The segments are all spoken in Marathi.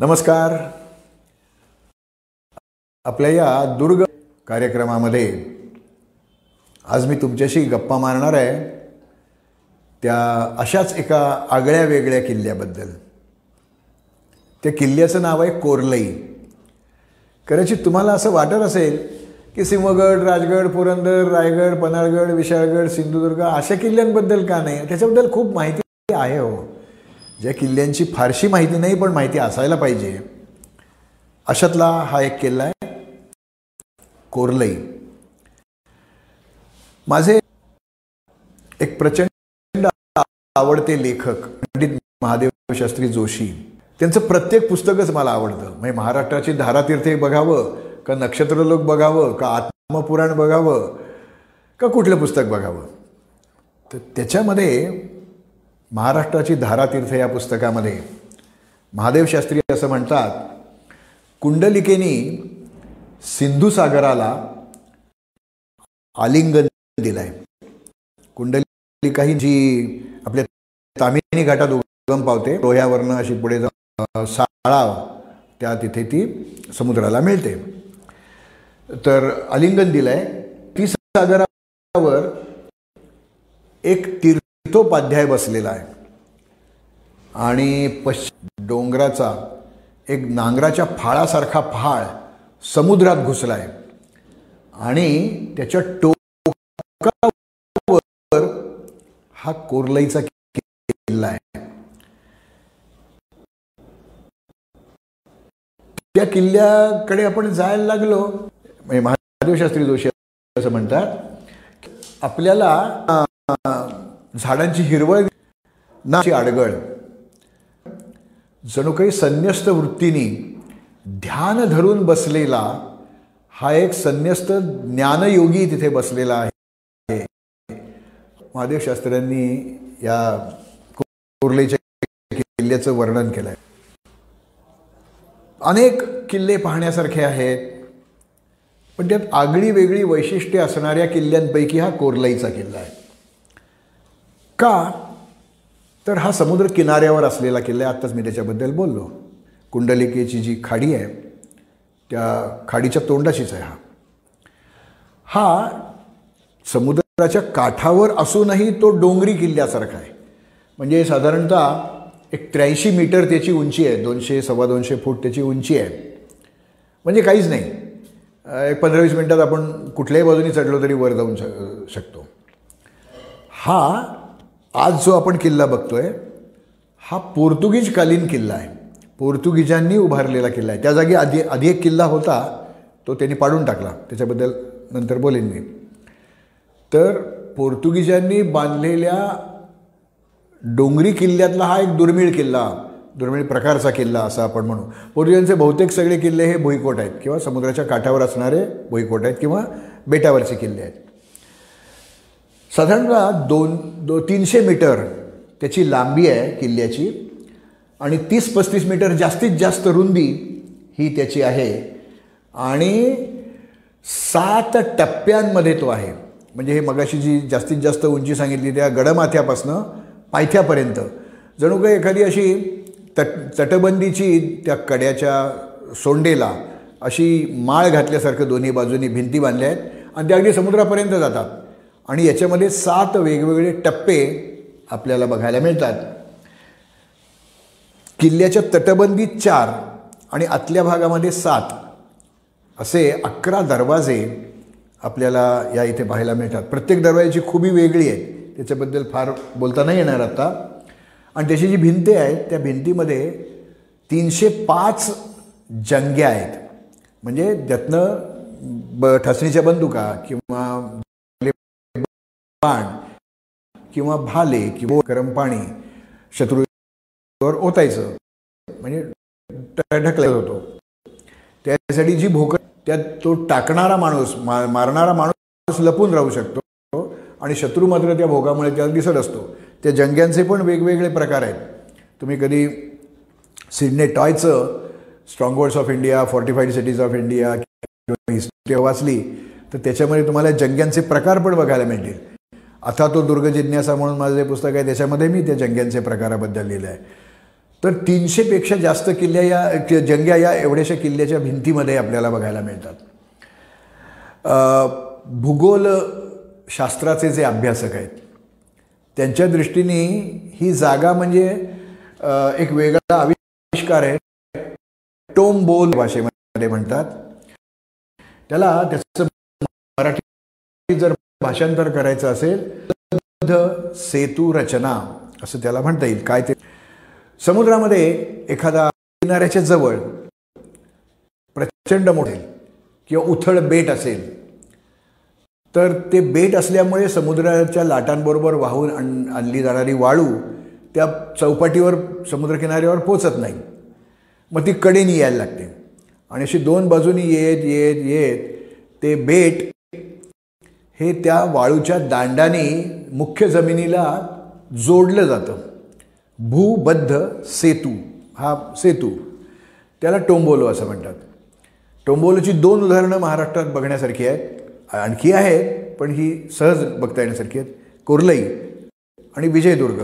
नमस्कार. आपल्या या दुर्ग कार्यक्रमामध्ये आज मी तुमच्याशी गप्पा मारणार आहे. त्या अशाच एका आगळ्या वेगळ्या किल्ल्याबद्दल. त्या किल्ल्याचं नाव आहे कोरलई. कदाचित तुम्हाला असं वाटत असेल की सिंहगड राजगड पुरंदर रायगड पन्हाळगड विशाळगड सिंधुदुर्ग अशा किल्ल्यांबद्दल का नाही? त्याच्याबद्दल खूप माहिती आहे हो. ज्या किल्ल्यांची फारशी माहिती नाही पण माहिती असायला पाहिजे. अशातला हा एक किल्ला आहे कोरलई. माझे एक प्रचंड आवडते लेखक पंडित महादेव शास्त्री जोशी. त्यांचं प्रत्येक पुस्तकच मला आवडतं. म्हणजे महाराष्ट्राची धारातीर्थ बघावं का नक्षत्रलोक बघावं का आत्मपुराण बघावं का कुठलं पुस्तक बघावं. तर त्याच्यामध्ये महाराष्ट्राची धारातीर्थ या पुस्तकामध्ये महादेव शास्त्री असं म्हणतात कुंडलिकेनी सिंधू सागराला आलिंगन दिलाय. कुंडलिका ही जी आपल्या तामिनी घाटात उगम पावते रोह्यावरनं अशी पुढे साळाव त्या तिथे ती समुद्राला मिळते. तर आलिंगन दिलंय. ती सागरावर एक तीर्थ तोपाध्याय बसलेला आहे. आणि पश्चिम डोंगराचा एक नांगराच्या फाळासारखा फाळ समुद्रात घुसला आहे आणि त्याच्या टोकावर हा कोरलईचा किल्ला आहे. त्या किल्ल्याकडे आपण जायला लागलो. म्हणजे महादेव शास्त्री जोशी असं म्हणतात आपल्याला झाडांची हिरवळ नाची आडगळ. जणू काही संन्यस्त वृत्तीने ध्यान धरून बसलेला हा एक संन्यस्त ज्ञानयोगी तिथे बसलेला आहे. महादेव शास्त्र्यांनी या कुर्लेच्या किल्ल्याचं वर्णन केलं आहे अनेक किल्ले पाहण्यासारखे आहेत पण त्यात आगळी वेगळी वैशिष्ट्ये असणाऱ्या किल्ल्यांपैकी हा कोरलाईचा किल्ला आहे. का? तर हा समुद्र किनाऱ्यावर असलेला किल्ला आहे. आत्ताच मी त्याच्याबद्दल बोललो. कुंडलिकेची जी खाडी आहे त्या खाडीच्या तोंडाशीच आहे हा. हा समुद्राच्या काठावर असूनही तो डोंगरी किल्ल्यासारखा आहे. म्हणजे साधारणतः एक त्र्याऐंशी मीटर त्याची उंची आहे. दोनशे सव्वा दोनशे फूट त्याची उंची आहे. म्हणजे काहीच नाही. एक पंधरा वीस मिनटात आपण कुठल्याही बाजूनी चढलो तरी वर जाऊन शकतो. हा आज जो आपण किल्ला बघतोय हा पोर्तुगीजकालीन किल्ला आहे. पोर्तुगीजांनी उभारलेला किल्ला आहे. त्या जागी आधी आधी एक किल्ला होता तो त्यांनी पाडून टाकला. त्याच्याबद्दल नंतर बोलेन मी. तर पोर्तुगीजांनी बांधलेल्या डोंगरी किल्ल्यातला हा एक दुर्मिळ किल्ला दुर्मिळ प्रकारचा किल्ला असा आपण म्हणू. पोर्तुगीजांचे बहुतेक सगळे किल्ले हे भुईकोट आहेत किंवा समुद्राच्या काठावर असणारे भुईकोट आहेत किंवा बेटावरचे किल्ले आहेत. साधारणतः दोन दो तीनशे मीटर त्याची लांबी आहे किल्ल्याची आणि तीस पस्तीस मीटर जास्तीत जास्त रुंदी ही त्याची आहे. आणि सात टप्प्यांमध्ये तो आहे. म्हणजे हे मगाशी जी जास्तीत जास्त उंची सांगितली त्या गडमाथ्यापासनं पायथ्यापर्यंत. जणू काही एखादी अशी तट तटबंदीची त्या कड्याच्या सोंडेला अशी माळ घातल्यासारखं दोन्ही बाजूनी भिंती बांधल्या आहेत आणि त्या अगदी समुद्रापर्यंत जातात. आणि याच्यामध्ये सात वेगवेगळे टप्पे आपल्याला बघायला मिळतात. किल्ल्याच्या तटबंदीत चार आणि आतल्या भागामध्ये सात असे अकरा दरवाजे आपल्याला या इथे पाहायला मिळतात. प्रत्येक दरवाजाची खुबी वेगळी आहे. त्याच्याबद्दल फार बोलता नाही येणार आता. आणि त्याची जी भिंती आहेत त्या भिंतीमध्ये तीनशे पाच जंग्या आहेत. म्हणजे त्यातनं ब ठसणीच्या बंदुका किंवा बाण किंवा भाले किंवा गरम पाणी शत्रूवर ओतायचं. म्हणजे ढकलत होतो. त्यासाठी जी भोक त्यात तो टाकणारा माणूस मा मारणारा माणूस लपून राहू शकतो आणि शत्रू मात्र त्या भोगामुळे त्याला दिसत असतो. त्या जंग्यांचे पण वेगवेगळे प्रकार आहेत. तुम्ही कधी Sidney टॉयचं strongholds of India fortified cities of India किंवा हिस्ट्री वाचली तर त्याच्यामध्ये तुम्हाला जंग्यांचे प्रकार पण बघायला मिळतील. आता तो दुर्ग जिज्ञासा म्हणून माझं जे पुस्तक आहे त्याच्यामध्ये मी त्या जंग्यांचे प्रकाराबद्दल लिहिलं आहे तर तीनशेपेक्षा जास्त किल्ल्या या जंग्या या एवढ्याशा किल्ल्याच्या भिंतीमध्ये आपल्याला बघायला मिळतात. भूगोल शास्त्राचे जे अभ्यासक आहेत त्यांच्या दृष्टीने ही जागा म्हणजे एक वेगळा आविष्कार आहे. टोमबोल भाषेमध्ये म्हणतात. त्याला त्याचं मराठी जर भाषांतर करायचं असेल सेतू रचना असं त्याला म्हणता येईल. काय ते? समुद्रामध्ये एखादा किनाऱ्याच्या जवळ प्रचंड मोठे किंवा उथळ बेट असेल तर ते बेट असल्यामुळे समुद्राच्या लाटांबरोबर वाहून आण आणली जाणारी वाळू त्या चौपाटीवर समुद्रकिनाऱ्यावर पोचत नाही. मग ती कडेनी यायला लागते. आणि अशी दोन बाजूनी येत येत येत ते बेट हे त्या वाळूच्या दांडाने मुख्य जमिनीला जोडलं जातं. भूबद्ध सेतू हा सेतू. त्याला टोंबोलो असं म्हणतात. टोंबोलोची दोन उदाहरणं महाराष्ट्रात बघण्यासारखी आहेत. आणखी आहेत पण ही सहज बघता येण्यासारखी आहेत. कोरलई आणि विजयदुर्ग.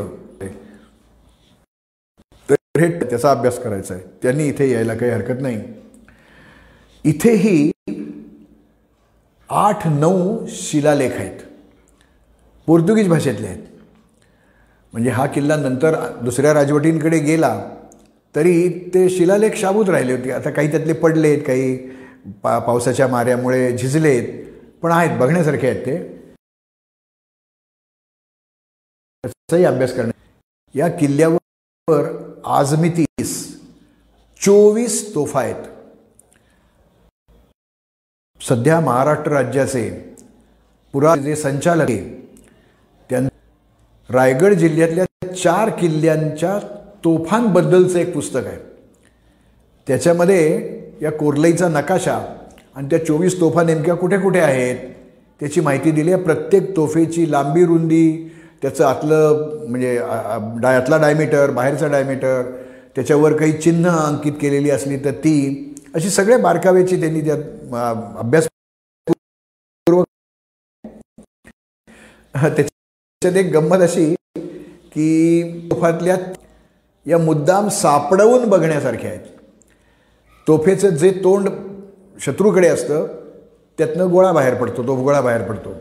तर हे त्याचा अभ्यास करायचा आहे. त्यांनी इथे यायला काही हरकत नाही. इथेही आठ नऊ शिलालेख आहेत. पोर्तुगीज भाषेतले आहेत. म्हणजे हा किल्ला नंतर दुसऱ्या राजवटींकडे गेला तरी ते शिलालेख शाबूत राहिले होते. आता काही त्यातले पडलेत काही पा पावसाच्या माऱ्यामुळे झिजलेत पण आहेत बघण्यासारखे आहेत ते. त्याचाही अभ्यास करणे या किल्ल्यावर आजमितीस चोवीस तोफा आहेत. सध्या महाराष्ट्र राज्याचे पुरा जे संचालक आहे त्यां रायगड जिल्ह्यातल्या चार किल्ल्यांच्या तोफांबद्दलचं एक पुस्तक आहे. त्याच्यामध्ये या कोरलईचा नकाशा आणि त्या चोवीस तोफा नेमक्या कुठे कुठे आहेत त्याची माहिती दिली आहे. प्रत्येक तोफेची लांबी रुंदी त्याचं आतलं म्हणजे आतला डायमीटर बाहेरचा डायमीटर त्याच्यावर काही चिन्ह अंकित केलेली असली तर ती अशी सगळ्या बारकाव्याची त्यांनी त्यात अभ्यास त्याच्यात एक गंमत अशी की तोफातल्या या मुद्दाम सापडवून बघण्यासारख्या आहेत. तोफेचं जे तोंड शत्रूकडे असतं त्यातनं गोळा बाहेर पडतो तो गोळा बाहेर पडतो.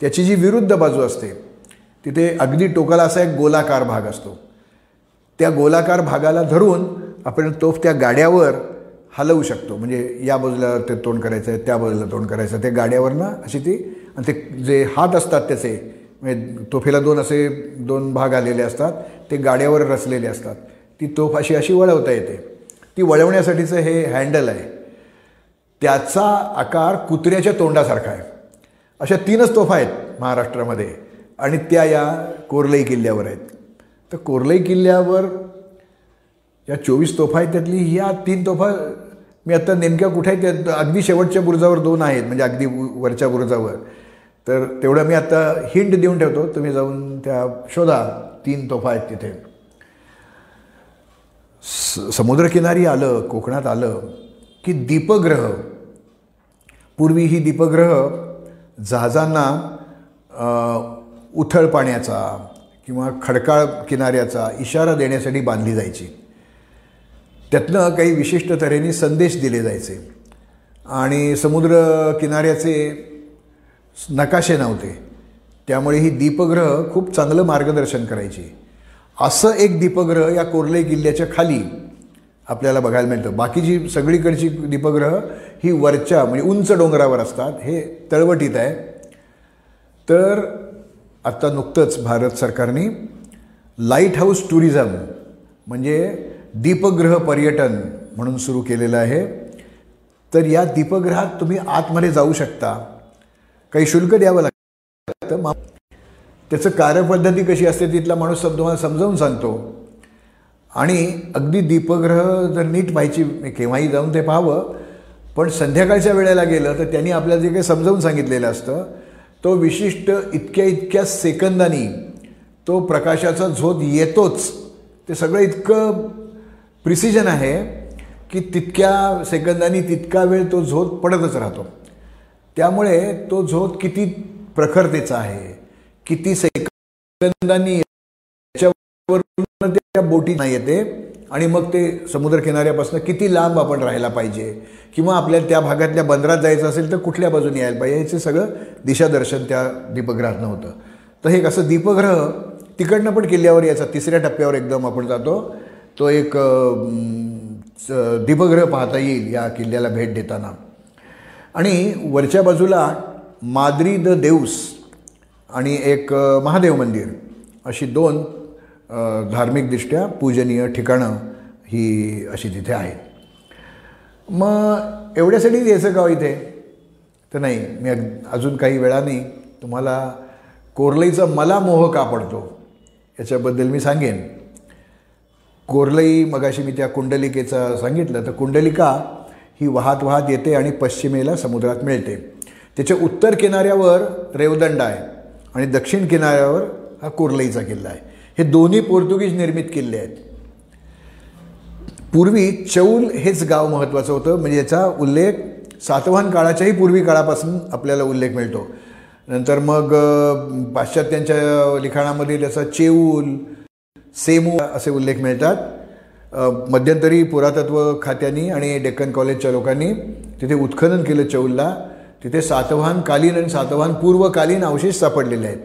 त्याची जी विरुद्ध बाजू असते तिथे अगदी टोकाला असा एक गोलाकार भाग असतो. त्या गोलाकार भागाला धरून आपण तोफ त्या गाड्यावर हलवू शकतो. म्हणजे या बाजूला ते तोंड करायचं आहे त्या बाजूला तोंड करायचं आहे त्या गाड्यावरनं अशी ती आणि ते जे हात असतात त्याचे म्हणजे तोफेला दोन असे दोन भाग आलेले असतात ते गाड्यावर रचलेले असतात. ती तोफ अशी अशी वळवता येते. ती वळवण्यासाठीचं हे हँडल आहे. त्याचा आकार कुत्र्याच्या तोंडासारखा आहे. अशा तीनच तोफा आहेत महाराष्ट्रामध्ये. आणि त्या या कोरलई किल्ल्यावर आहेत. तर कोरलई किल्ल्यावर या चोवीस तोफा आहेत त्यातली या तीन तोफा मी आता नेमक्या कुठे आहेत अगदी शेवटच्या बुरुजावर दोन आहेत म्हणजे अगदी वरच्या बुरुजावर. तर तेवढं मी आता हिंट देऊन ठेवतो तुम्ही जाऊन त्या शोधा तीन तोफा आहेत तिथे. स समुद्रकिनारी आलं कोकणात आलं की दीपग्रह. पूर्वी ही दीपग्रह जहाजांना उथळ पाण्याचा किंवा खडकाळ किनाऱ्याचा इशारा देण्यासाठी बांधली जायची. त्यातनं काही विशिष्ट तऱ्हेने संदेश दिले जायचे. आणि समुद्र किनाऱ्याचे नकाशे नव्हते. त्यामुळे ही दीपग्रह खूप चांगलं मार्गदर्शन करायची. असं एक दीपग्रह या कोरले किल्ल्याच्या खाली आपल्याला बघायला मिळतं. बाकीची सगळीकडची दीपग्रह ही वरच्या म्हणजे उंच डोंगरावर असतात. हे तळवटीत आहे. तर आत्ता नुकतंच भारत सरकारने लाइट हाऊस टुरिझम म्हणजे दीपग्रह पर्यटन म्हणून सुरू केलेलं आहे. तर या दीपग्रहात तुम्ही आतमध्ये जाऊ शकता. काही शुल्क द्यावं लागतं. मग त्याचं कार्यपद्धती कशी असते तिथला माणूस तुम्हाला समजावून सांगतो. आणि अगदी दीपग्रह जर नीट व्हायची केव्हाही जाऊन ते पाहावं. पण संध्याकाळच्या वेळेला गेलं तर त्यांनी आपल्याला जे काही समजावून सांगितलेलं असतं तो विशिष्ट इतक्या इतक्या सेकंदानी तो प्रकाशाचा झोत येतोच. ते सगळं इतकं प्रिसिजन आहे की तितक्या सेकंदानी तितका वेळ तो झोत पडतच राहतो. त्यामुळे तो झोत किती प्रखरतेचा आहे किती सेकंदांनी याच्यावरून त्या बोटी नाही येते आणि मग ते समुद्रकिनाऱ्यापासून किती लांब आपण राहायला पाहिजे किंवा आपल्याला त्या भागातल्या बंदरात जायचं असेल तर कुठल्या बाजूने यायला पाहिजे याचं सगळं दिशादर्शन त्या दीपग्रहातनं होतं. तर हे असं दीपग्रह तिकडनं पण किल्ल्यावर यायचा तिसऱ्या टप्प्यावर एकदम आपण जातो. तो एक दीपग्रह पाहता येईल या किल्ल्याला भेट देताना. आणि वरच्या बाजूला माद्री द देऊस आणि एक महादेव मंदिर अशी दोन धार्मिकदृष्ट्या पूजनीय ठिकाणं ही अशी तिथे आहेत. मग एवढ्यासाठी यायचं गाव हो इथे? तर नाही मी अजून काही वेळाने तुम्हाला कोरलईचा मला मोह का पडतो? याच्याबद्दल मी सांगेन. कोरलई मगाशी मी त्या कुंडलिकेचं सांगितलं तर कुंडलिका ही वाहत वाहत येते आणि पश्चिमेला समुद्रात मिळते. त्याच्या उत्तर किनाऱ्यावर रेवदंड आहे आणि दक्षिण किनाऱ्यावर हा कोरलईचा किल्ला आहे. हे दोन्ही पोर्तुगीज निर्मित किल्ले आहेत. पूर्वी चौल हेच गाव महत्त्वाचं होतं म्हणजे याचा उल्लेख सातवाहन काळाच्याही पूर्वी काळापासून आपल्याला उल्लेख मिळतो. नंतर मग पाश्चात्यांच्या लिखाणामध्ये त्याचा चेऊल सेमू असे उल्लेख मिळतात. मध्यंतरी पुरातत्व खात्यांनी आणि डेक्कन कॉलेजच्या लोकांनी तिथे उत्खनन केलं चौलला. तिथे सातवाहन कालीन आणि सातवाहन पूर्वकालीन अवशेष सापडलेले आहेत.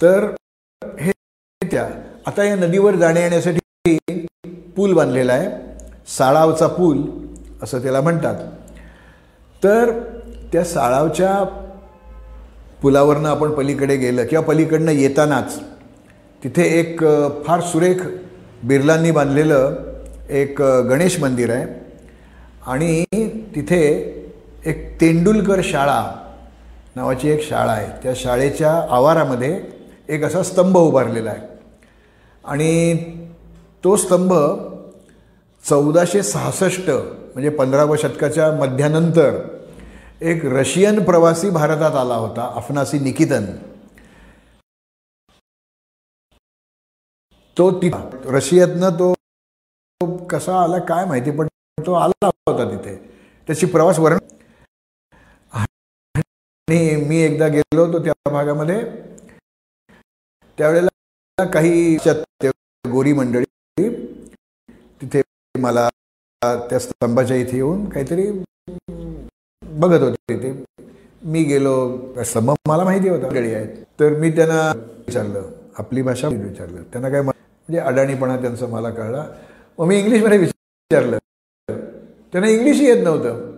तर हे त्या आता या नदीवर जाण्या येण्यासाठी पूल बांधलेला आहे. साळावचा पूल असं त्याला म्हणतात. तर त्या साळावच्या पुलावरनं आपण पलीकडे गेलं किंवा पलीकडनं येतानाच तिथे एक फार सुरेख बिर्लांनी बांधलेलं एक गणेश मंदिर आहे. आणि तिथे एक तेंडुलकर शाळा नावाची एक शाळा आहे. त्या शाळेच्या आवारामध्ये एक असा स्तंभ उभारलेला आहे. आणि तो स्तंभ चौदाशे सहासष्ट म्हणजे पंधराव्या शतकाच्या मध्यानंतर एक रशियन प्रवासी भारतात आला होता अफनासी निकितन. तो ति रशियातनं तो कसा आला काय माहिती पण तो आला होता तिथे. त्याची प्रवास वर्ण आणि मी एकदा गेलो होतो त्या भागामध्ये. त्यावेळेला काही गोरी मंडळी तिथे मला त्या स्तंभाच्या इथे येऊन काहीतरी बघत होते तिथे. मी गेलो स्तंभ मला माहिती होता मंडळी आहेत. तर मी त्यांना विचारलं आपली भाषा विचारलं. त्यांना काय म्हणजे अडाणीपणा त्यांचा मला कळला. मग मी इंग्लिशमध्ये विचारलं. त्यांना इंग्लिशही येत नव्हतं.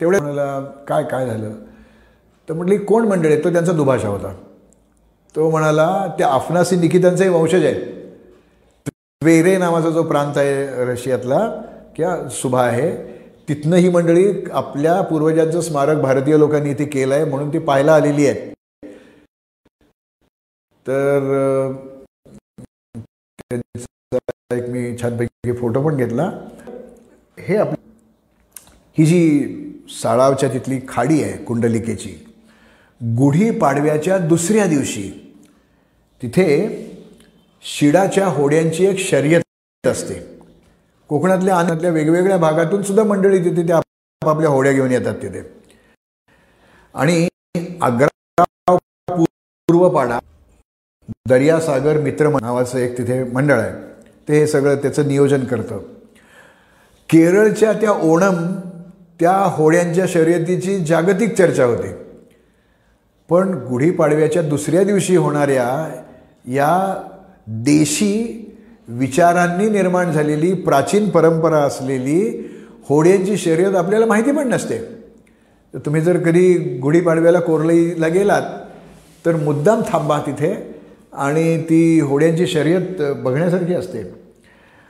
तेवढ्या म्हणाला काय काय झालं? तर म्हटली कोण मंडळी तो त्यांचा दुभाषा होता. तो म्हणाला त्या अफनासी निकितांचाही वंशज आहे वेरे नावाचा जो प्रांत आहे रशियातला किंवा सुभा आहे तिथनं ही मंडळी आपल्या पूर्वजांचं स्मारक भारतीय लोकांनी इथे केलं आहे म्हणून ती पाहायला आलेली आहेत. तर एक मी छानपैकी फोटो पण घेतला. हे आप ही जी साळावच्या तिथली खाडी आहे कुंडलिकेची गुढी पाडव्याच्या दुसऱ्या दिवशी तिथे शिडाच्या होड्यांची एक शर्यत असते. कोकणातल्या आनातल्या वेगवेगळ्या भागातून सुद्धा मंडळी तिथे त्या आपापल्या होड्या घेऊन येतात तिथे. आणि आग्रा पूर्वपाडा दर्यासागर मित्र नावाचं एक तिथे मंडळ आहे. ते हे सगळं त्याचं नियोजन करतं. केरळच्या त्या ओणम त्या होड्यांच्या शर्यतीची जागतिक चर्चा होते. पण गुढीपाडव्याच्या दुसऱ्या दिवशी होणाऱ्या या देशी विचारांनी निर्माण झालेली प्राचीन परंपरा असलेली होड्यांची शर्यत आपल्याला माहिती पण नसते. तर तुम्ही जर कधी गुढीपाडव्याला कोरलईला गेलात तर मुद्दाम थांबा तिथे. आणि ती होड्यांची शर्यत बघण्यासारखी असते.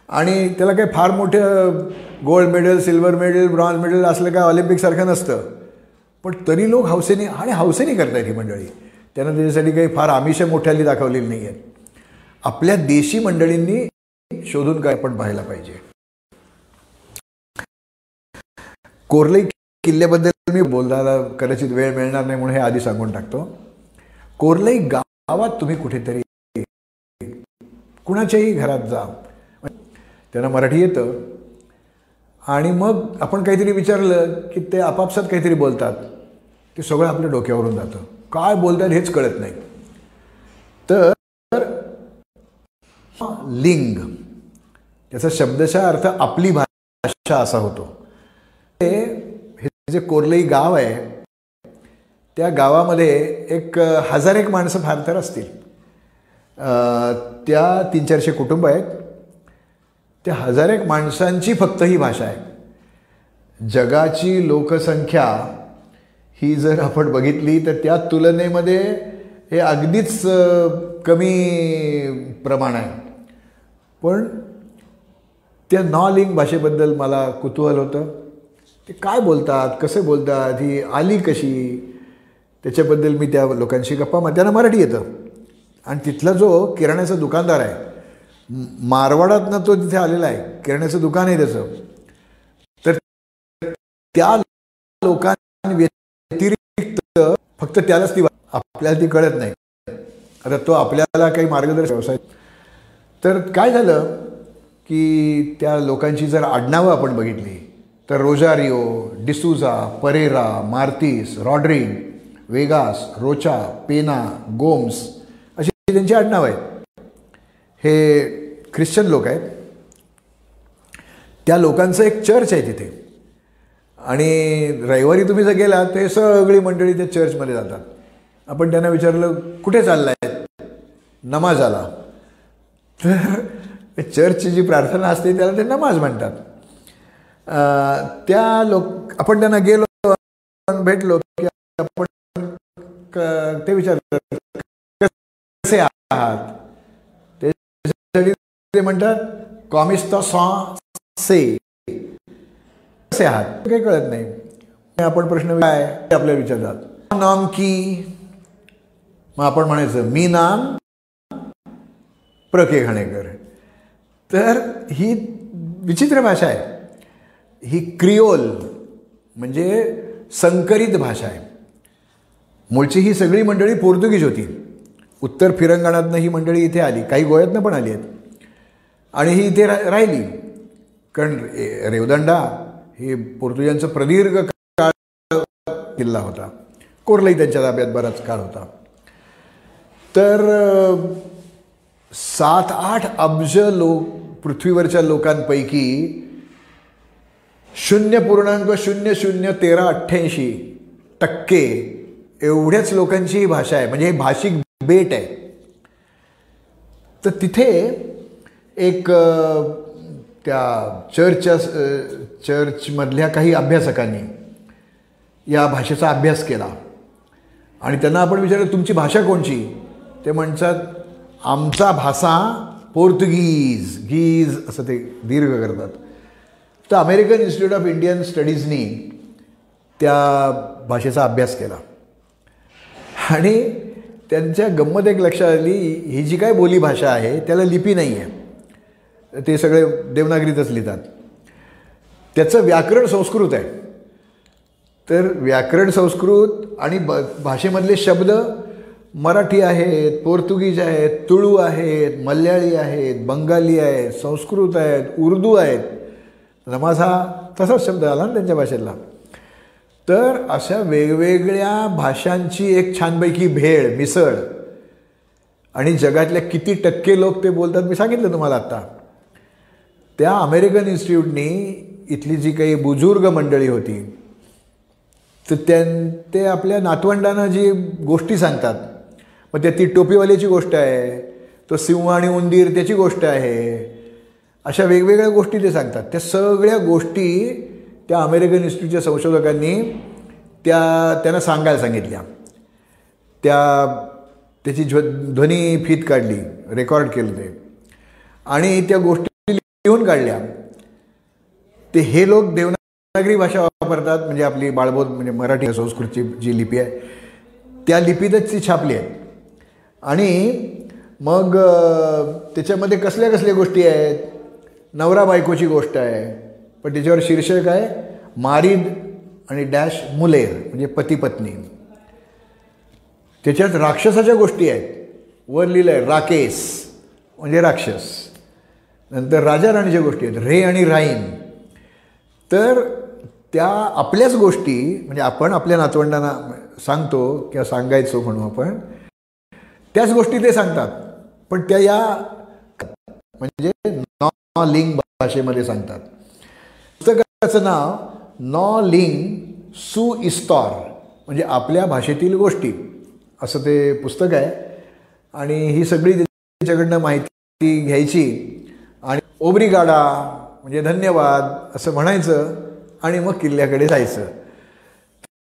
आणि त्याला काही फार मोठं gold medal silver medal bronze medal असलं काय ऑलिम्पिकसारखं नसतं. पण तरी लोक हौसेने आणि हौसेने करतायत ही मंडळी. त्यांना त्याच्यासाठी काही फार आमिष मोठ्याली दाखवलेली नाही आहेत आपल्या देशी मंडळींनी शोधून काय आपण पाहायला पाहिजे. कोरले किल्ल्याबद्दल मी बोलताना कदाचित वेळ मिळणार नाही म्हणून हे आधी सांगून टाकतो. कोरलई गावात तुम्ही कुठेतरी कुणाच्याही घरात जा. त्यांना मराठी येतं. आणि मग आपण काहीतरी विचारलं की ते आपापसात काहीतरी बोलतात. ते सगळं आपल्या डोक्यावरून जातं. काय बोलतात हेच कळत नाही. तर लिंग त्याचा शब्दशः अर्थ आपली भाषा असा होतो. हे जे कोरलई गाव आहे त्या गावामध्ये एक हजार एक माणसं फार तर असतील त्या तीन चारशे कुटुंब आहेत. त्या हजार एक माणसांची फक्त ही भाषा आहे. जगाची लोकसंख्या ही जर आपण बघितली तर त्या तुलनेमध्ये हे अगदीच कमी प्रमाण आहे. पण त्या नॉलिंग भाषेबद्दल मला कुतूहल होतं. ते काय बोलतात कसे बोलतात ही आली कशी? त्याच्याबद्दल मी त्या लोकांशी गप्पा मग त्यांना मराठी येतं. आणि तिथला जो किराण्याचा दुकानदार आहे मारवाडातनं तो तिथे आलेला आहे किराण्याचं दुकान आहे त्याचं. तर त्या लोकांव्यतिरिक्त फक्त त्यालाच ती आपल्याला ती कळत नाही. आता तो आपल्याला काही मार्गदर्शक व्यवसाय तर काय झालं की त्या लोकांची जर आडनावं आपण बघितली तर रोजारिओ डिसूजा परेरा मार्तीस रॉड्रिन वेगास रोचा पेना गोम्स अशी त्यांची आडनाव आहेत. हे ख्रिश्चन लोक आहेत. त्या लोकांचं एक चर्च आहे तिथे. आणि रविवारी तुम्ही जर गेला ते सगळी मंडळी त्या चर्चमध्ये जातात. आपण त्यांना विचारलं कुठे चालला आहे नमाज आला. तर चर्चची जी प्रार्थना असते त्याला ते नमाज म्हणतात. त्या लोक आपण त्यांना गेलो भेटलो की आपण ते विचारतात कसे आहात? ते म्हणतात कॉमिस्ता सॉ से कसे आहात? काही कळत नाही. आपण प्रश्न काय? ते आपल्याला विचारतात. नाम की? मग आपण म्हणायचं मी नाम प्रके घाणेकर. तर ही विचित्र भाषा आहे. ही क्रिओल म्हणजे संकरित भाषा आहे. मूळची ही सगळी मंडळी पोर्तुगीज होती. उत्तर फिरंगणातनं ही मंडळी इथे आली. काही गोव्यातनं पण आली आहेत. आणि ही इथे रा राहिली. कारण रेवदंडा हे पोर्तुगीजांचं प्रदीर्घ काळ किल्ला होता. कोरलाही त्यांच्या ताब्यात बराच काळ होता. तर सात आठ अब्ज लोक पृथ्वीवरच्या लोकांपैकी शून्य पूर्णांक शून्य शून्य तेरा अठ्ठ्याऐंशी टक्के एवढ्याच लोकांची ही भाषा आहे. म्हणजे हे भाषिक बेट आहे. तर तिथे एक त्या चर्चच्या चर्चमधल्या काही अभ्यासकांनी या भाषेचा अभ्यास केला. आणि त्यांना आपण विचारलं तुमची भाषा कोणची? ते म्हणतात आमचा भाषा पोर्तुगीज गीज असं ते दीर्घ करतात. तर अमेरिकन इन्स्टिट्यूट ऑफ इंडियन स्टडीजनी त्या भाषेचा अभ्यास केला. आणि त्यांच्या गंमत एक लक्षात आली ही जी काय बोलीभाषा आहे त्याला लिपी नाही आहे ते सगळे देवनागरीतच लिहितात. त्याचं व्याकरण संस्कृत आहे. तर व्याकरण संस्कृत आणि ब भाषेमधले शब्द मराठी आहेत पोर्तुगीज आहेत तुळू आहेत मल्याळी आहेत बंगाली आहेत संस्कृत आहेत उर्दू आहेत. नमाज हा तसाच शब्द आला ना त्यांच्या भाषेतला. तर अशा वेगवेगळ्या भाषांची एक छानपैकी भेळ मिसळ. आणि जगातल्या किती टक्के लोक ते बोलतात मी सांगितलं तुम्हाला आत्ता त्या अमेरिकन इन्स्टिट्यूटनी इथली जी काही बुजुर्ग मंडळी होती तर त्यां ते आपल्या नातवंडांना जी गोष्टी सांगतात मग त्या ती टोपीवाल्याची गोष्ट आहे तो सिंह आणि उंदीर त्याची गोष्ट आहे अशा वेगवेगळ्या गोष्टी ते सांगतात. त्या सगळ्या गोष्टी त्या अमेरिकन इन्स्टिट्यूटच्या संशोधकांनी त्या त्यांना सांगायला सांगितल्या. त्या त्याची ध्व ध्वनी फीत काढली रेकॉर्ड केलं ते. आणि त्या गोष्टी लिहून काढल्या. ते हे लोक देवनागरी भाषा वापरतात म्हणजे आपली बाळबोध म्हणजे मराठी संस्कृतची जी लिपी आहे त्या लिपीतच ती छापली आहे आणि मग त्याच्यामध्ये कसल्या कसल्या गोष्टी आहेत? नवरा बायकोची गोष्ट आहे. पण त्याच्यावर शीर्षक आहे मारीद आणि डॅश मुले म्हणजे पती पत्नी त्याच्यात राक्षसाच्या गोष्टी आहेत. वर लिहिलं आहे राकेश म्हणजे राक्षस. नंतर राजा राणीच्या गोष्टी आहेत रे आणि राईन. तर त्या आपल्याच गोष्टी म्हणजे आपण आपल्या नातवंडांना सांगतो किंवा सांगायचो म्हणू आपण त्याच गोष्टी ते सांगतात. पण त्या या म्हणजे नॉ लिंग भाषेमध्ये सांगतात. त्याचं नाव नॉ लिंग सु इस्तॉर म्हणजे आपल्या भाषेतील गोष्टी. असं ते पुस्तक आहे. आणि ही सगळी त्याच्याकडनं माहिती घ्यायची. आणि ओबरीगाडा म्हणजे धन्यवाद असं म्हणायचं आणि मग किल्ल्याकडे जायचं.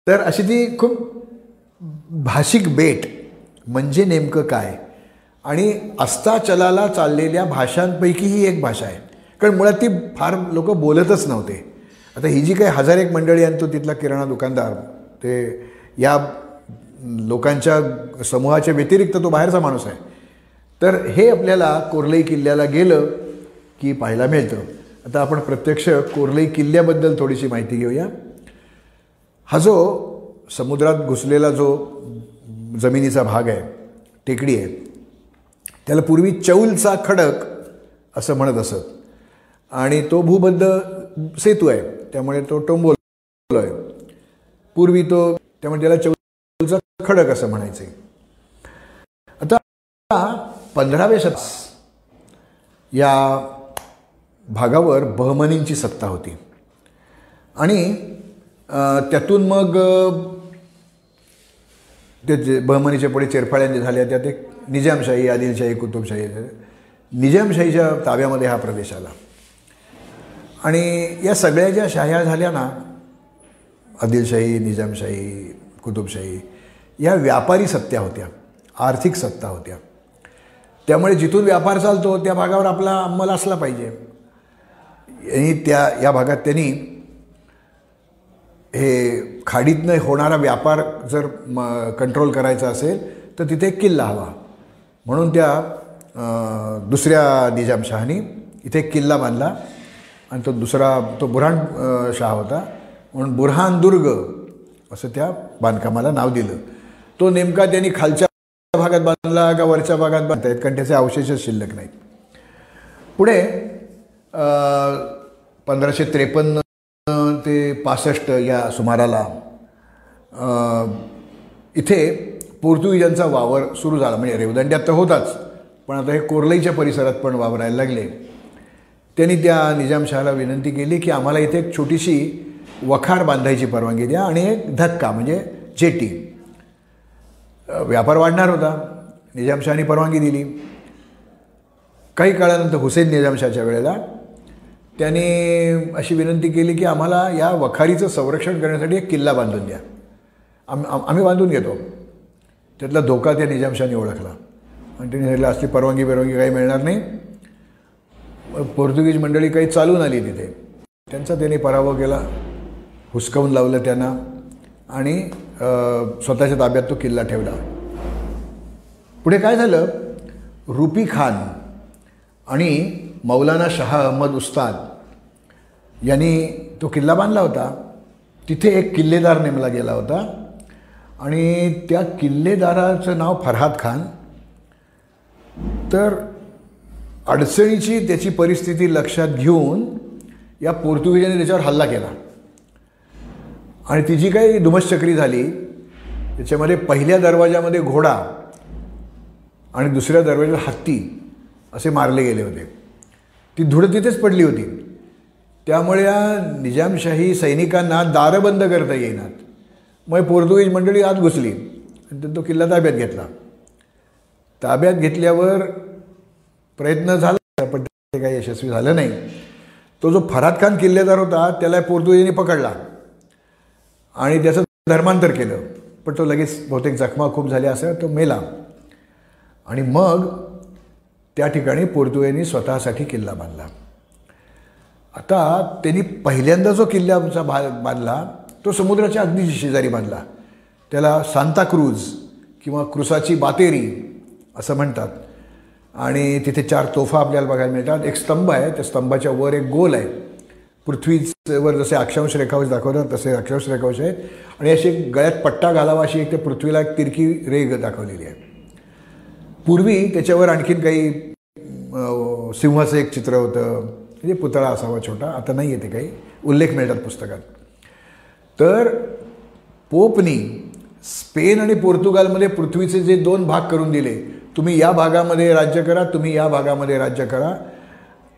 तर अशी ती खूप भाषिक बेट म्हणजे नेमकं काय? आणि अस्ताचलाला चाललेल्या भाषांपैकी ही एक भाषा आहे. कारण मुळात ती फार लोक बोलतच नव्हते. आता ही जी काही हजार एक मंडळी आणि तो तिथला किराणा दुकानदार ते या लोकांच्या समूहाच्या व्यतिरिक्त तो बाहेरचा माणूस आहे. तर हे आपल्याला कोरलई किल्ल्याला गेलं की पाहायला मिळतं. आता आपण प्रत्यक्ष कोरलई किल्ल्याबद्दल थोडीशी माहिती घेऊया. हा जो समुद्रात घुसलेला जो जमिनीचा भाग आहे टेकडी आहे त्याला पूर्वी चौलचा खडक असं म्हणत असत. आणि तो भूबद्ध सेतू आहे. त्यामुळे तो टोंबोल आहे पूर्वी तो त्यामुळे त्याला चौलचा खडक असं म्हणायचे. आता पंधराव्या शत या भागावर बहमनींची सत्ता होती. आणि त्यातून मग ते जे बहमनीच्या पुढे चेरफाळ्यांनी झाल्या त्यात एक निजामशाही आदिलशाही कुतुबशाही. निजामशाहीच्या ताब्यामध्ये हा प्रदेश आला. आणि या सगळ्या ज्या शाह्या झाल्या ना आदिलशाही निजामशाही कुतुबशाही या व्यापारी सत्या होत्या आर्थिक सत्ता होत्या. त्यामुळे जिथून व्यापार चालतो त्या भागावर आपला अंमल असला पाहिजे. आणि त्या या भागात त्यांनी हे खाडीतनं होणारा व्यापार जर म कंट्रोल करायचा असेल तर तिथे एक किल्ला हवा. म्हणून त्या दुसऱ्या निजामशहानी इथे एक किल्ला बांधला. आणि तो दुसरा तो बुरहान शाह होता. म्हणून बुरहान दुर्ग असं त्या बांधकामाला नाव दिलं. तो नेमका त्यांनी खालच्या भागात बांधला का वरच्या भागात बांधता येत कारण त्याचे अवशेषच शिल्लक नाहीत. पुढे पंधराशे त्रेपन्न ते पासष्ट या सुमाराला इथे पोर्तुगीजांचा वावर सुरू झाला. म्हणजे रेवदंड्यात तर होताच पण आता हे कोरलईच्या परिसरात पण वावरायला लागले. त्यांनी त्या निजामशहाला विनंती केली की आम्हाला इथे एक छोटीशी वखार बांधायची परवानगी द्या आणि एक धक्का म्हणजे जेटी. व्यापार वाढणार होता. निजामशहानी परवानगी दिली. काही काळानंतर हुसेन निजामशाहच्या वेळेला त्यांनी अशी विनंती केली की आम्हाला या वखारीचं संरक्षण करण्यासाठी एक किल्ला बांधून द्या. आम आम्ही बांधून घेतो. त्यातला धोका त्या निजामशहाने ओळखला. आणि त्यांनी असली परवानगी परवानगी काही मिळणार नाही. पोर्तुगीज मंडळी काही चालून आली तिथे. त्यांचा त्यांनी पराभव केला हुसकावून लावलं त्यांना आणि स्वतःच्या ताब्यात तो किल्ला ठेवला. पुढे काय झालं? रुपी खान आणि मौलाना शाह अहमद उस्ताद यांनी तो किल्ला बांधला होता. तिथे एक किल्लेदार नेमला गेला होता आणि त्या किल्लेदाराचं नाव फरहाद खान. तर अडचणीची त्याची परिस्थिती लक्षात घेऊन या पोर्तुगीजांनी त्याच्यावर हल्ला केला. आणि ती जी काही धुमश्चक्री झाली त्याच्यामध्ये पहिल्या दरवाजामध्ये घोडा आणि दुसऱ्या दरवाजाला हत्ती असे मारले गेले होते. ती धुडं तिथेच पडली होती. त्यामुळे या निजामशाही सैनिकांना दारं बंद करता येईनात. मग पोर्तुगीज मंडळी आत घुसली आणि तो किल्ला ताब्यात घेतला. ताब्यात घेतल्यावर प्रयत्न झाला पण ते काही यशस्वी झालं नाही. तो जो फराद खान किल्लेदार होता त्याला पोर्तुगीजने पकडला. आणि त्याचं धर्मांतर केलं. पण तो लगेच बहुतेक जखमा खूप झाल्या असं तो मेला. आणि मग त्या ठिकाणी पोर्तुगीजनी स्वतःसाठी किल्ला बांधला. आता त्यांनी पहिल्यांदा जो किल्ल्याचा भा बांधला तो समुद्राच्या अगदी शेजारी बांधला. त्याला सांताक्रूज किंवा क्रुसाची बातेरी असं म्हणतात. आणि तिथे चार तोफा आपल्याला बघायला मिळतात. एक स्तंभ आहे त्या स्तंभाच्या वर एक गोल आहे. पृथ्वीवर जसे अक्षांश रेखावश दाखवतात तसे अक्षांश रेखावश आहेत. आणि अशी एक गळ्यात पट्टा घालावा अशी एक त्या पृथ्वीला एक तिरकी रेग दाखवलेली आहे. पूर्वी त्याच्यावर आणखीन काही सिंहाचं एक चित्र होतं. म्हणजे पुतळा असावा छोटा. आता नाही येते काही. उल्लेख मिळतात पुस्तकात. तर पोपनी स्पेन आणि पोर्तुगालमध्ये पृथ्वीचे जे दोन भाग करून दिले तुम्ही या भागामध्ये राज्य करा तुम्ही या भागामध्ये राज्य करा.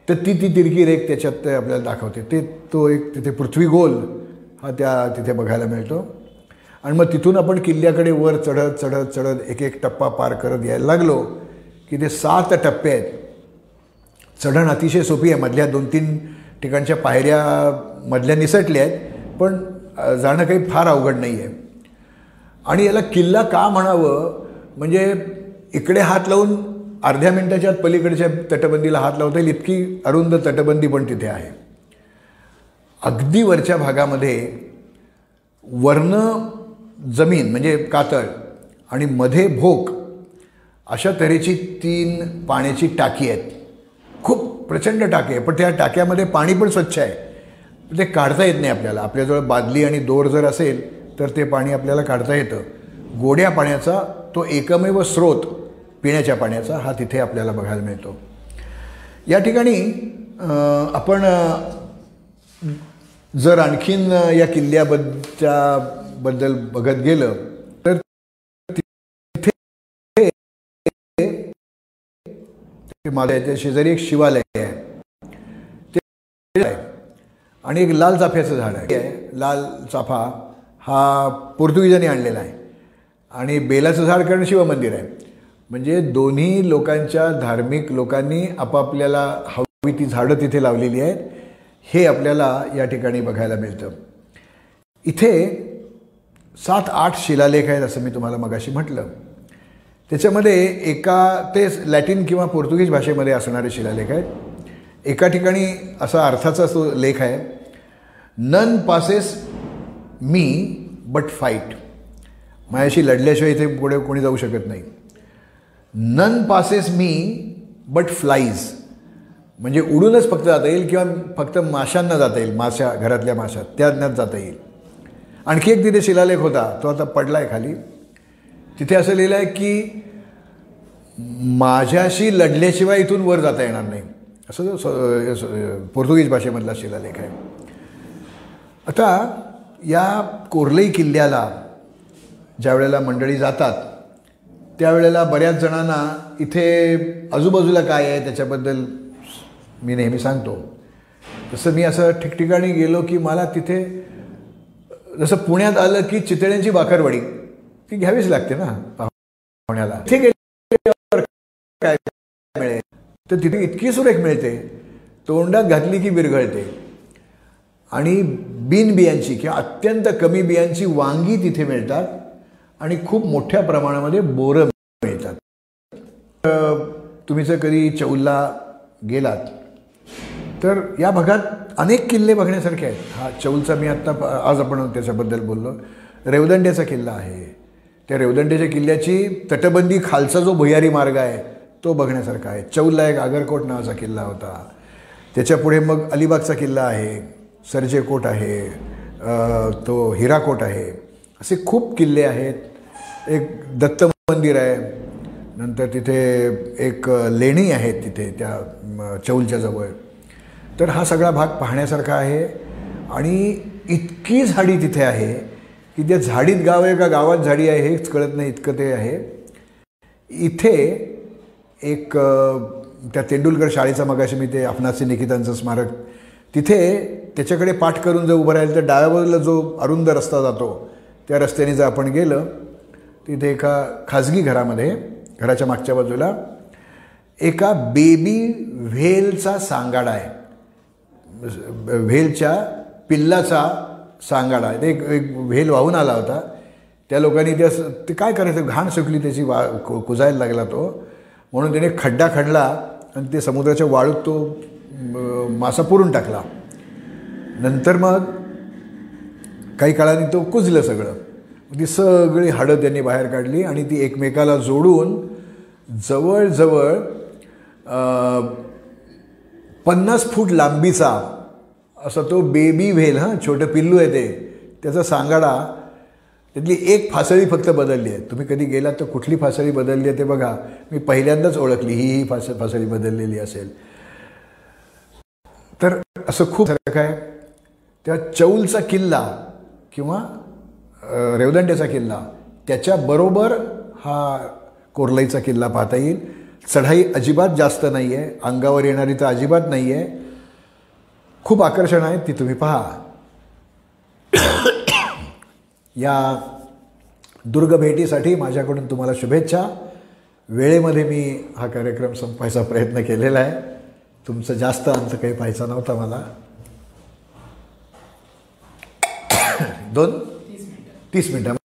तर ती ती तिरकी रेख त्याच्यात ते आपल्याला दाखवते. ते तो एक तिथे पृथ्वी गोल हा त्या तिथे बघायला मिळतो. आणि मग तिथून आपण किल्ल्याकडे वर चढत चढत चढत एक एक टप्पा पार करत यायला लागलो की ते सात टप्पे आहेत. चढण अतिशय सोपी आहे. मधल्या दोन तीन ठिकाणच्या पायऱ्या मधल्या निसटल्या आहेत पण जाणं काही फार अवघड नाही आहे आणि याला किल्ला का म्हणावं? म्हणजे इकडे हात लावून अर्ध्या मिनिटाच्या पलीकडच्या तटबंदीला हात लावता येईल. इतकी अरुंद तटबंदी पण तिथे आहे. अगदी वरच्या भागामध्ये वर्ण जमीन म्हणजे कातळ आणि मध्ये भोक अशा तऱ्हेची तीन पाण्याची टाकी आहेत. खूप प्रचंड टाकी आहे पण त्या टाक्यामध्ये पाणी पण स्वच्छ आहे. ते काढता येत नाही आपल्याला. आपल्याजवळ बादली आणि दोर जर असेल तर ते पाणी आपल्याला काढता येतं. गोड्या पाण्याचा तो एकमेव स्रोत पिण्याच्या पाण्याचा हा तिथे आपल्याला बघायला मिळतो. या ठिकाणी आपण जर आणखीन या किल्ल्याबद्दच्या बद्दल बघत गेलं तर तिथे माझ्या शेजारी एक शिवालय आहे. ते आणि एक लाल चाफ्याचं झाड आहे. लाल चाफा हा पोर्तुगीजांनी आणलेला आहे. आणि बेलाचं झाड कारण शिवमंदिर आहे. म्हणजे दोन्ही लोकांच्या धार्मिक लोकांनी आपापल्याला हवी ती झाडं तिथे लावलेली आहेत. हे आपल्याला या ठिकाणी बघायला मिळतं. इथे सात आठ शिलालेख आहेत असं मी तुम्हाला मगाशी म्हटलं. त्याच्यामध्ये एका ते लॅटिन किंवा पोर्तुगीज भाषेमध्ये असणारे शिलालेख आहेत. एका ठिकाणी असा अर्थाचा तो लेख आहे. None passes me but fight. माझ्याशी लढल्याशिवाय इथे पुढे कोणी जाऊ शकत नाही. None passes me but flies म्हणजे उडूनच फक्त जाता येईल किंवा फक्त माशांना जाता येईल माशा घरातल्या माशा त्यांनाच जाता येईल. आणखी एक तिथे शिलालेख होता तो आता पडला आहे खाली. तिथे असं लिहिलं आहे की माझ्याशी लढल्याशिवाय इथून वर जाता येणार नाही. असं जो पोर्तुगीज भाषेमधला शिलालेख आहे. आता या कोरलई किल्ल्याला ज्या वेळेला मंडळी जातात त्यावेळेला बऱ्याच जणांना इथे आजूबाजूला काय आहे त्याच्याबद्दल मी नेहमी सांगतो. तसं मी असं ठिकठिकाणी गेलो की मला तिथे जसं पुण्यात आलं की चितळ्यांची बाकरवाडी ती घ्यावीच लागते ना पाहुण्याला. तिथे गेल्यावर काय मिळेल? तर तिथे इतकी सुरेख मिळते तोंडात घातली की विरघळते. आणि बिन बियांची किंवा अत्यंत कमी बियांची वांगी तिथे मिळतात. आणि खूप मोठ्या प्रमाणामध्ये बोरं मिळतात. तुम्ही जर कधी चौलला गेलात तर या भागात अनेक किल्ले बघण्यासारखे आहेत. हा चौलचा मी आत्ता आज आपण त्याच्याबद्दल बोललो. रेवदंड्याचा किल्ला आहे. त्या रेवदंड्याच्या किल्ल्याची तटबंदी खालचा जो भुयारी मार्ग आहे तो बघण्यासारखा आहे. चौलला एक आगरकोट नावाचा किल्ला होता. त्याच्यापुढे मग अलिबागचा किल्ला आहे. सरजेकोट आहे. तो हिराकोट आहे. असे खूप किल्ले आहेत. एक दत्त मंदिर आहे. नंतर तिथे एक लेणी आहेत तिथे त्या चौलच्या जवळ. तर हा सगळा भाग पाहण्यासारखा आहे. आणि इतकी झाडी तिथे आहे की त्या झाडीत गाव आहे का गावात झाडी आहे हेच कळत नाही इतकं ते आहे. इथे एक त्या तेंडुलकर शाळेचा मगाशी मी ते आपणाचे निकितांचं स्मारक तिथे त्याच्याकडे पाठ करून जर उभं राहिलं तर डाव्या बाजूला जो अरुंद रस्ता जातो त्या रस्त्याने जर आपण गेलं तिथे एका खाजगी घरामध्ये घराच्या मागच्या बाजूला एका बेबी व्हेलचा सांगाडा आहे. व्हेलच्या पिल्लाचा सांगाडा ते एक एक व्हेल वाहून आला होता. त्या लोकांनी त्या ते काय करायचं? घाण सुकली त्याची वा कुजायला लागला तो. म्हणून त्याने खड्डा खणला आणि ते समुद्राच्या वाळूत तो मासा पुरून टाकला. नंतर मग काही काळाने तो कुजलं सगळं. ती सगळी हाडं त्यांनी बाहेर काढली आणि ती एकमेकाला जोडून जवळजवळ पन्नास फूट लांबीचा असा तो बेबी व्हेल हां छोटं पिल्लू आहे ते त्याचा सांगाडा त्यातली एक फासळी फक्त बदलली आहे. तुम्ही कधी गेलात तर कुठली फासळी बदलली आहे ते बघा. मी पहिल्यांदाच ओळखली ही ही फास फासळी बदललेली असेल. तर असं खूप सारखं आहे त्या चौलचा किल्ला किंवा रेवदंड्याचा किल्ला त्याच्याबरोबर हा कोरलाईचा किल्ला पाहता येईल. चढाई अजिबात जास्त नाही आहे अंगावर येणारी तर अजिबात नाही आहे खूप आकर्षण आहेत ती तुम्ही पहा. या दुर्ग भेटीसाठी माझ्याकडून तुम्हाला शुभेच्छा. वेळेमध्ये मी हा कार्यक्रम संपवायचा प्रयत्न केलेला आहे. तुमचं जास्त अंत काही पाहायचा नव्हता मला. दोन? तीस मिनटं.